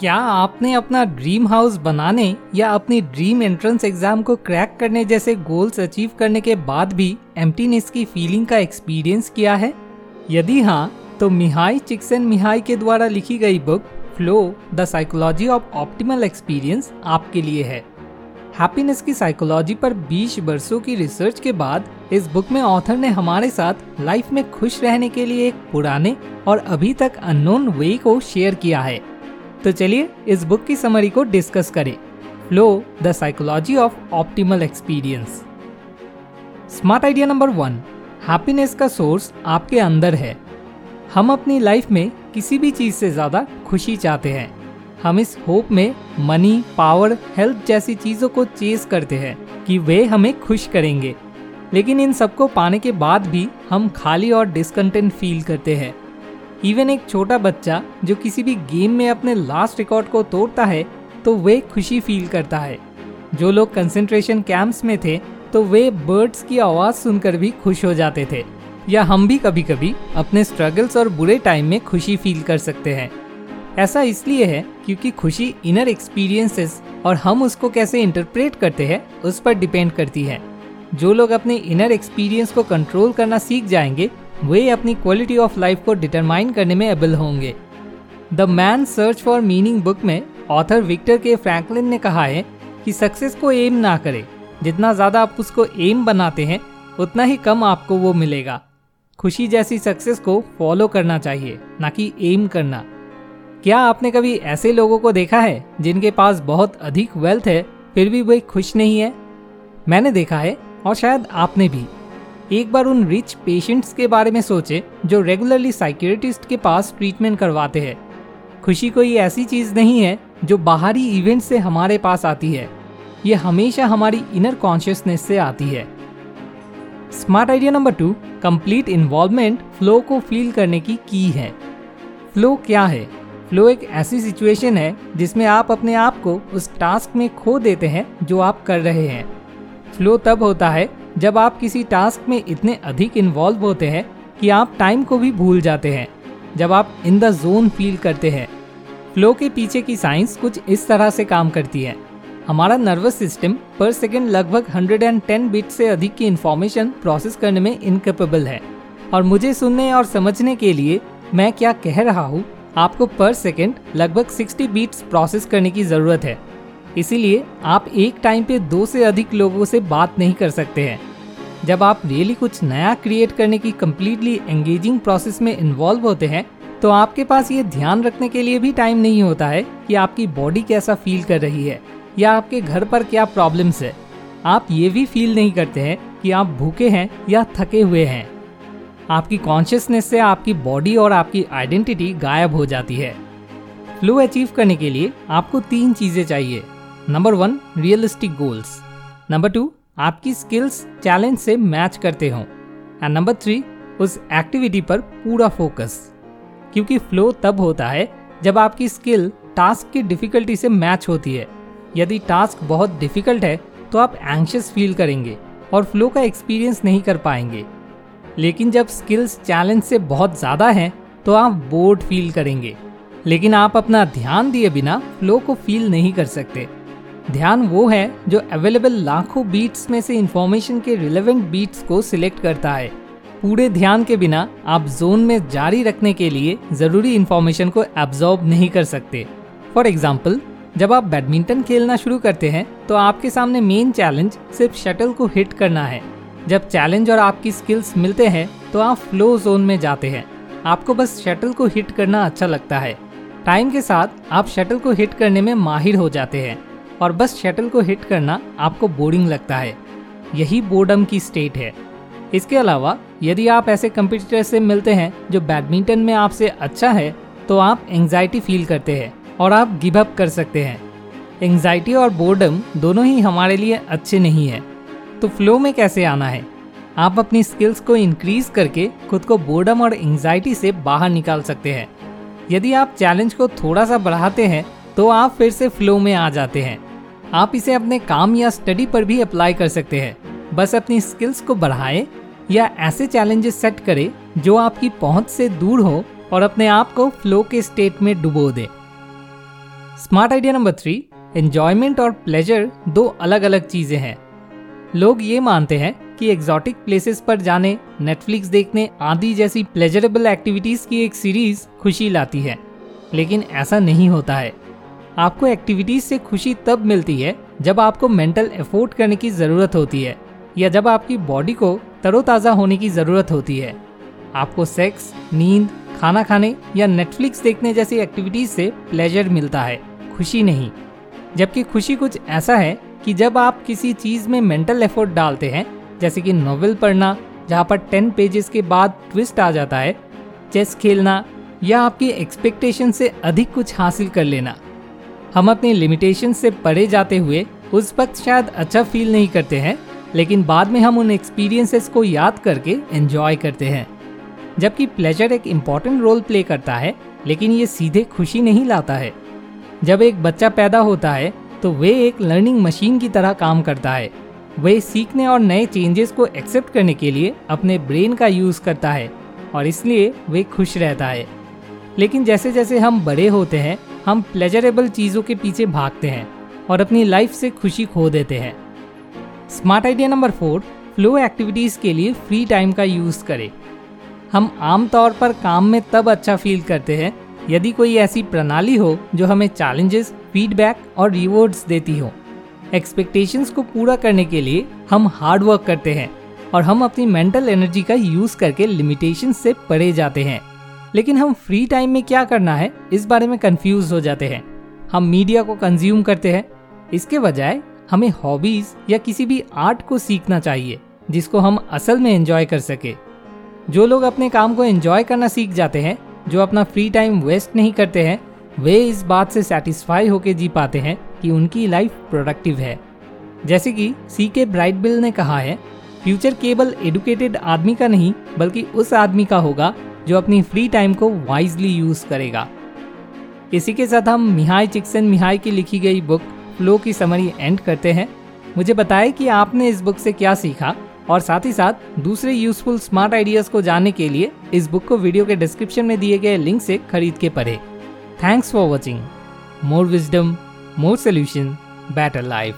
क्या आपने अपना ड्रीम हाउस बनाने या अपनी ड्रीम एंट्रेंस एग्ज़ाम को क्रैक करने जैसे गोल्स अचीव करने के बाद भी एम्प्टीनेस की फीलिंग का एक्सपीरियंस किया है? यदि हाँ तो मिहाई चिक्सन मिहाई के द्वारा लिखी गई book flow the psychology of optimal experience आपके लिए है। हैप्पीनेस की साइकोलॉजी पर 20 वर्षों की रिसर्च के बाद इस बुक में ऑथर ने हमारे साथ लाइफ में खुश रहने के लिए एक पुराने और अभी तक अननोन वे को शेयर किया है। तो चलिए इस बुक की समरी को डिस्कस करें। Flow the psychology of optimal experience smart idea number one happiness का सोर्स आपके अंदर है। हम अपनी लाइफ में किसी भी चीज़ से ज़्यादा खुशी चाहते हैं। हम इस होप में मनी पावर हेल्थ जैसी चीज़ों को चेस करते हैं कि वे हमें खुश करेंगे। लेकिन इन सबको पाने के बाद भी हम खाली और डिसकंटेंट फील करते हैं। इवन एक छोटा बच्चा जो किसी भी गेम में अपने लास्ट रिकॉर्ड को तोड़ता है तो वे खुशी फील करता है। जो लोग कंसेंट्रेशन कैंप्स में थे तो वे बर्ड्स की आवाज़ सुनकर भी खुश हो जाते थे। या हम भी कभी कभी अपने स्ट्रगल्स और बुरे टाइम में खुशी फील कर सकते हैं। ऐसा इसलिए है क्योंकि खुशी इनर एक्सपीरियंसेस और हम उसको कैसे इंटरप्रेट करते हैं, उस पर डिपेंड करती है। जो लोग अपने इनर एक्सपीरियंस को कंट्रोल करना सीख जाएँगे वे अपनी क्वालिटी ऑफ़ लाइफ को डिटरमाइन करने में एबल होंगे। The man search for meaning book में ऑथर विक्टर के फ्रैंकलिन ने कहा है कि सक्सेस को एम ना करें। जितना ज़्यादा आप उसको एम बनाते हैं, उतना ही कम आपको वो मिलेगा। खुशी जैसी सक्सेस को फॉलो करना चाहिए, ना कि एम करना। क्या आपने कभी ऐसे लोगों को देखा है, जिनके पास बहुत अधिक वेल्थ है, फिर भी वे खुश नहीं है? मैंने देखा है, और शायद आपने भी। एक बार उन रिच पेशेंट्स के बारे में सोचे, जो रेगुलरली साइकेट्रिस्ट के पास ट्रीटमेंट करवाते हैं। खुशी कोई ऐसी चीज़ नहीं है, जो बाहरी इवेंट से हमारे पास आती है। ये हमेशा हमारी इनर कॉन्शियसनेस से आती है। Smart idea number two complete involvement flow को फील करने की की है। फ्लो क्या है? फ्लो एक ऐसी सिचुएशन है, जिसमें आप अपने आप को उस टास्क में खो देते हैं, जो आप कर रहे हैं। फ्लो तब होता है जब आप किसी टास्क में इतने अधिक इन्वॉल्व होते हैं कि आप टाइम को भी भूल जाते हैं, जब आप इन द जोन फील करते हैं फ्लो के पीछे की साइंस कुछ इस तरह से काम करती है। हमारा नर्वस सिस्टम पर सेकेंड लगभग 110 बिट से अधिक की इन्फॉर्मेशन प्रोसेस करने में इनकेपेबल है। और मुझे सुनने और समझने के लिए मैं क्या कह रहा हूँ, आपको पर सेकेंड लगभग 60 बीट्स प्रोसेस करने की ज़रूरत है। इसीलिए आप एक टाइम पे दो से अधिक लोगों से बात नहीं कर सकते हैं। जब आप रियली कुछ नया क्रिएट करने की कम्प्लीटली एंगेजिंग प्रोसेस में इन्वॉल्व होते हैं तो आपके पास ये ध्यान रखने के लिए भी टाइम नहीं होता है कि आपकी बॉडी कैसा फील कर रही है, या आपके घर पर क्या प्रॉब्लम्स है। आप ये भी फील नहीं करते हैं कि आप भूखे हैं या थके हुए हैं। आपकी कॉन्शियसनेस से आपकी बॉडी और आपकी आइडेंटिटी गायब हो जाती है। फ्लो अचीव करने के लिए आपको तीन चीज़ें चाहिए। Number one realistic goals number two आपकी स्किल्स चैलेंज से मैच करते हो। एंड नंबर थ्री उस एक्टिविटी पर पूरा फोकस क्योंकि फ्लो तब होता है जब आपकी स्किल टास्क की डिफिकल्टी से मैच होती है। यदि टास्क बहुत डिफ़िकल्ट है तो आप एंशियस फील करेंगे और फ्लो का एक्सपीरियंस नहीं कर पाएँगे। लेकिन जब स्किल्स चैलेंज से बहुत ज़्यादा हैं तो आप बोर्ड फील करेंगे। लेकिन आप अपना ध्यान दिए बिना फ्लो को फील नहीं कर सकते। ध्यान वो है जो अवेलेबल लाखों बीट्स में से इंफॉर्मेशन के रिलेवेंट बीट्स को सिलेक्ट करता है। पूरे ध्यान के बिना आप जोन में जारी रखने के लिए ज़रूरी इंफॉर्मेशन को एब्जॉर्ब नहीं कर सकते। फॉर एग्ज़ाम्पल जब आप बैडमिंटन खेलना शुरू करते हैं तो आपके सामने मेन चैलेंज सिर्फ़ शटल को हिट करना है। जब चैलेंज और आपकी स्किल्स मिलते हैं तो आप फ्लो जोन में जाते हैं। आपको बस शटल को हिट करना अच्छा लगता है। टाइम के साथ आप शटल को हिट करने में माहिर हो जाते हैं। और बस शटल को हिट करना आपको बोरिंग लगता है। यही बोर्डम की स्टेट है। इसके अलावा, यदि आप ऐसे कंपटीटर से मिलते हैं जो बैडमिंटन में आपसे अच्छा है तो आप एंजाइटी फील करते हैं और आप गिव अप कर सकते हैं। एंजाइटी और बोर्डम दोनों ही हमारे लिए अच्छे नहीं है। तो फ्लो में कैसे आना है? आप अपनी स्किल्स को इंक्रीज करके खुद को बोर्डम और एंजाइटी से बाहर निकाल सकते हैं। यदि आप चैलेंज को थोड़ा सा बढ़ाते हैं तो आप फिर से फ्लो में आ जाते हैं। आप इसे अपने काम या स्टडी पर भी अप्लाई कर सकते हैं। बस अपनी स्किल्स को बढ़ाएँ या ऐसे चैलेंजेस सेट करें जो आपकी पहुँच से दूर हो और अपने आप को फ्लो के स्टेट में डुबो दे। Smart idea number three enjoyment और प्लेजर दो अलग अलग चीज़ें हैं। लोग ये मानते हैं कि एग्जॉटिक प्लेसेस पर जाने नेटफ्लिक्स देखने आदि जैसी प्लेजरेबल एक्टिविटीज़ की एक सीरीज़ खुशी लाती है। लेकिन ऐसा नहीं होता है। आपको एक्टिविटीज़ से खुशी तब मिलती है जब आपको मेंटल एफोर्ट करने की ज़रूरत होती है, या जब आपकी बॉडी को तरोताज़ा होने की ज़रूरत होती है। आपको सेक्स नींद, खाना खाने या नेटफ्लिक्स देखने जैसी एक्टिविटीज़ से प्लेजर मिलता है, खुशी नहीं। जबकि खुशी कुछ ऐसा है कि जब आप किसी चीज़ में मेंटल एफर्ट डालते हैं, जैसे कि नॉवेल पढ़ना, जहाँ पर टेन पेजेस के बाद ट्विस्ट आ जाता है चेस खेलना, या आपकी एक्सपेक्टेशन से अधिक कुछ हासिल कर लेना। हम अपनी लिमिटेशन से परे जाते हुए उस वक्त शायद अच्छा फील नहीं करते हैं, लेकिन बाद में हम उन एक्सपीरियंसेस को याद करके एंजॉय करते हैं। जबकि प्लेजर एक इंपॉर्टेंट रोल प्ले करता है, लेकिन ये सीधे खुशी नहीं लाता है। जब एक बच्चा पैदा होता है तो वे एक लर्निंग मशीन की तरह काम करता है। वे सीखने और नए चेंजेस को एक्सेप्ट करने के लिए अपने ब्रेन का यूज़ करता है, और इसलिए वे खुश रहता है। लेकिन जैसे जैसे हम बड़े होते हैं हम प्लेजरेबल चीज़ों के पीछे भागते हैं और अपनी लाइफ से खुशी खो देते हैं। Smart idea number four flow activities के लिए फ्री टाइम का यूज़ करें। हम आमतौर पर काम में तब अच्छा फील करते हैं यदि कोई ऐसी प्रणाली हो जो हमें चैलेंजेस फीडबैक और रिवॉर्ड्स देती हो। एक्सपेक्टेशंस को पूरा करने के लिए हम हार्ड वर्क करते हैं और हम अपनी मेंटल एनर्जी का यूज़ करके लिमिटेशन से परे जाते हैं। लेकिन हम फ्री टाइम में क्या करना है, इस बारे में कंफ्यूज हो जाते हैं। हम मीडिया को कंज्यूम करते हैं। इसके बजाय, हमें हॉबीज या किसी भी आर्ट को सीखना चाहिए, जिसको हम असल में एंजॉय कर सके। जो लोग अपने काम को एंजॉय करना सीख जाते हैं, जो अपना फ्री टाइम वेस्ट नहीं करते हैं, वे इस बात से सेटिस्फाई होकर जी पाते हैं कि उनकी लाइफ प्रोडक्टिव है। जैसे कि सी के ब्राइट बिल ने कहा है फ्यूचर केवल एडुकेटेड आदमी का नहीं, बल्कि उस आदमी का होगा जो अपनी फ्री टाइम को वाइजली यूज़ करेगा। इसी के साथ हम मिहाई चिक्सन मिहाई की लिखी गई बुक फ्लो की समरी एंड करते हैं। मुझे बताएँ कि आपने इस बुक से क्या सीखा और साथ ही साथ दूसरे यूजफुल स्मार्ट आइडियाज़ को जानने के लिए इस बुक को वीडियो के डिस्क्रिप्शन में दिए गए लिंक से खरीद के पढ़े। Thanks for watching more wisdom more solution better life